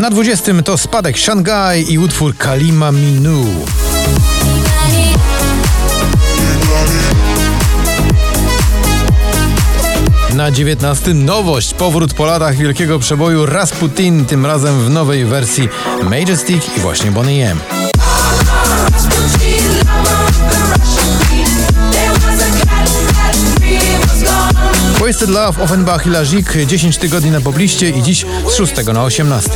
Na 20 to spadek Shanghai i utwór Kalima Minu. Na 19 nowość, powrót po latach wielkiego przeboju Rasputin, tym razem w nowej wersji Majestic i właśnie Bonnie M. Wasted Love, Offenbach i Lazik 10 tygodni na pobliście i dziś z 6 na 18.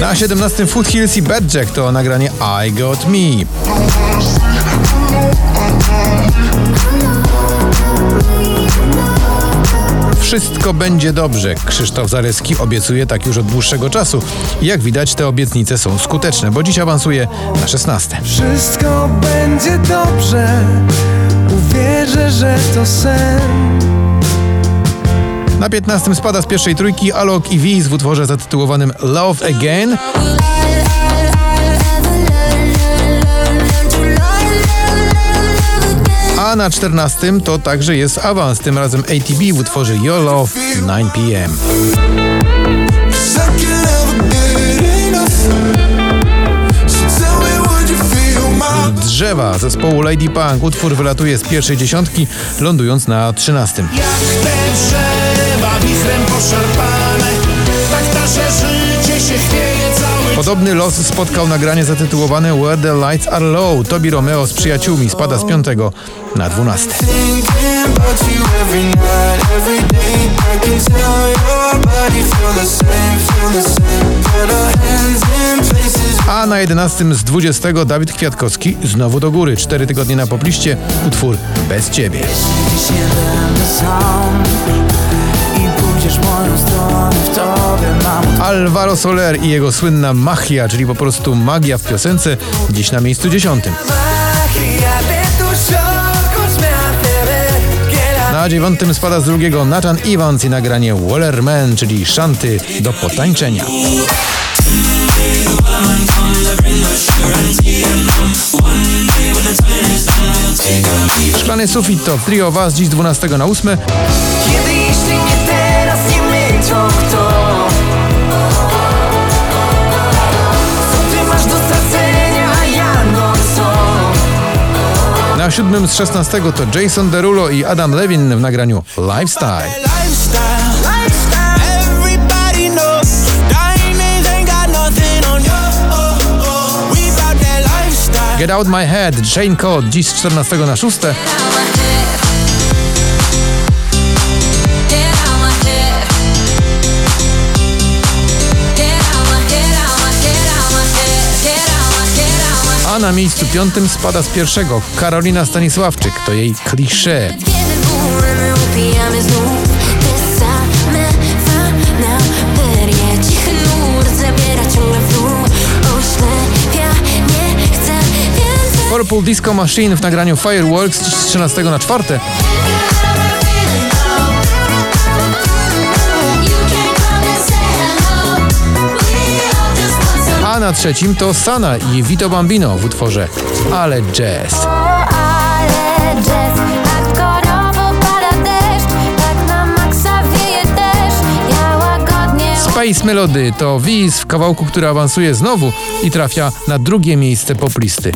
Na 17 Foothills i Bad Jack to nagranie I Got Me. Wszystko będzie dobrze. Krzysztof Zaleski obiecuje tak już od dłuższego czasu. Jak widać, te obietnice są skuteczne, bo dziś awansuje na 16. Wszystko będzie dobrze, uwierzę, że to sen. Na 15 spada z pierwszej trójki Alok i Wiz w utworze zatytułowanym Love Again. A na 14 to także jest awans, tym razem ATB w utworze Your Love 9pm. Drzewa zespołu Lady Punk. Utwór wylatuje z pierwszej dziesiątki, lądując na 13. Jak te drzewa wichrem poszarpane Tak nasze życie się chwieje Podobny los spotkał nagranie zatytułowane Where the Lights Are Low. Tobi Romeo z przyjaciółmi spada z piątego na 12. Thinking about you every night, every day. I can tell your body feel the same, feel the same. Put our hands in places. A na 11 z 20 Dawid Kwiatkowski znowu do góry. Cztery tygodnie na popliście. Utwór Bez Ciebie. Alvaro Soler i jego słynna Machia, czyli po prostu magia w piosence, dziś na miejscu dziesiątym. Na dziewiątym spada z drugiego Nathan Evans i nagranie Wallerman, czyli szanty do potańczenia. Szklany sufit to trio was dziś z 12 na 8. Kiedy jeśli nie siódmym z 16 to Jason Derulo i Adam Levin w nagraniu Lifestyle. Get Out My Head, Jane Code, dziś z 14 na 6. na miejscu piątym spada z pierwszego Karolina Stanisławczyk, to jej klisze. Purple Disco Machine w nagraniu Fireworks z 13 na 4. na trzecim to Sana i Vito Bambino w utworze Ale Jazz. Tak Space Melody to Wiz w kawałku, który awansuje znowu i trafia na drugie miejsce poplisty.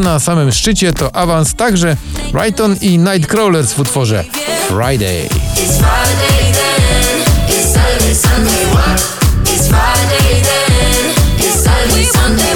Na samym szczycie to awans także Brighton i Nightcrawlers w utworze Friday. Sunday.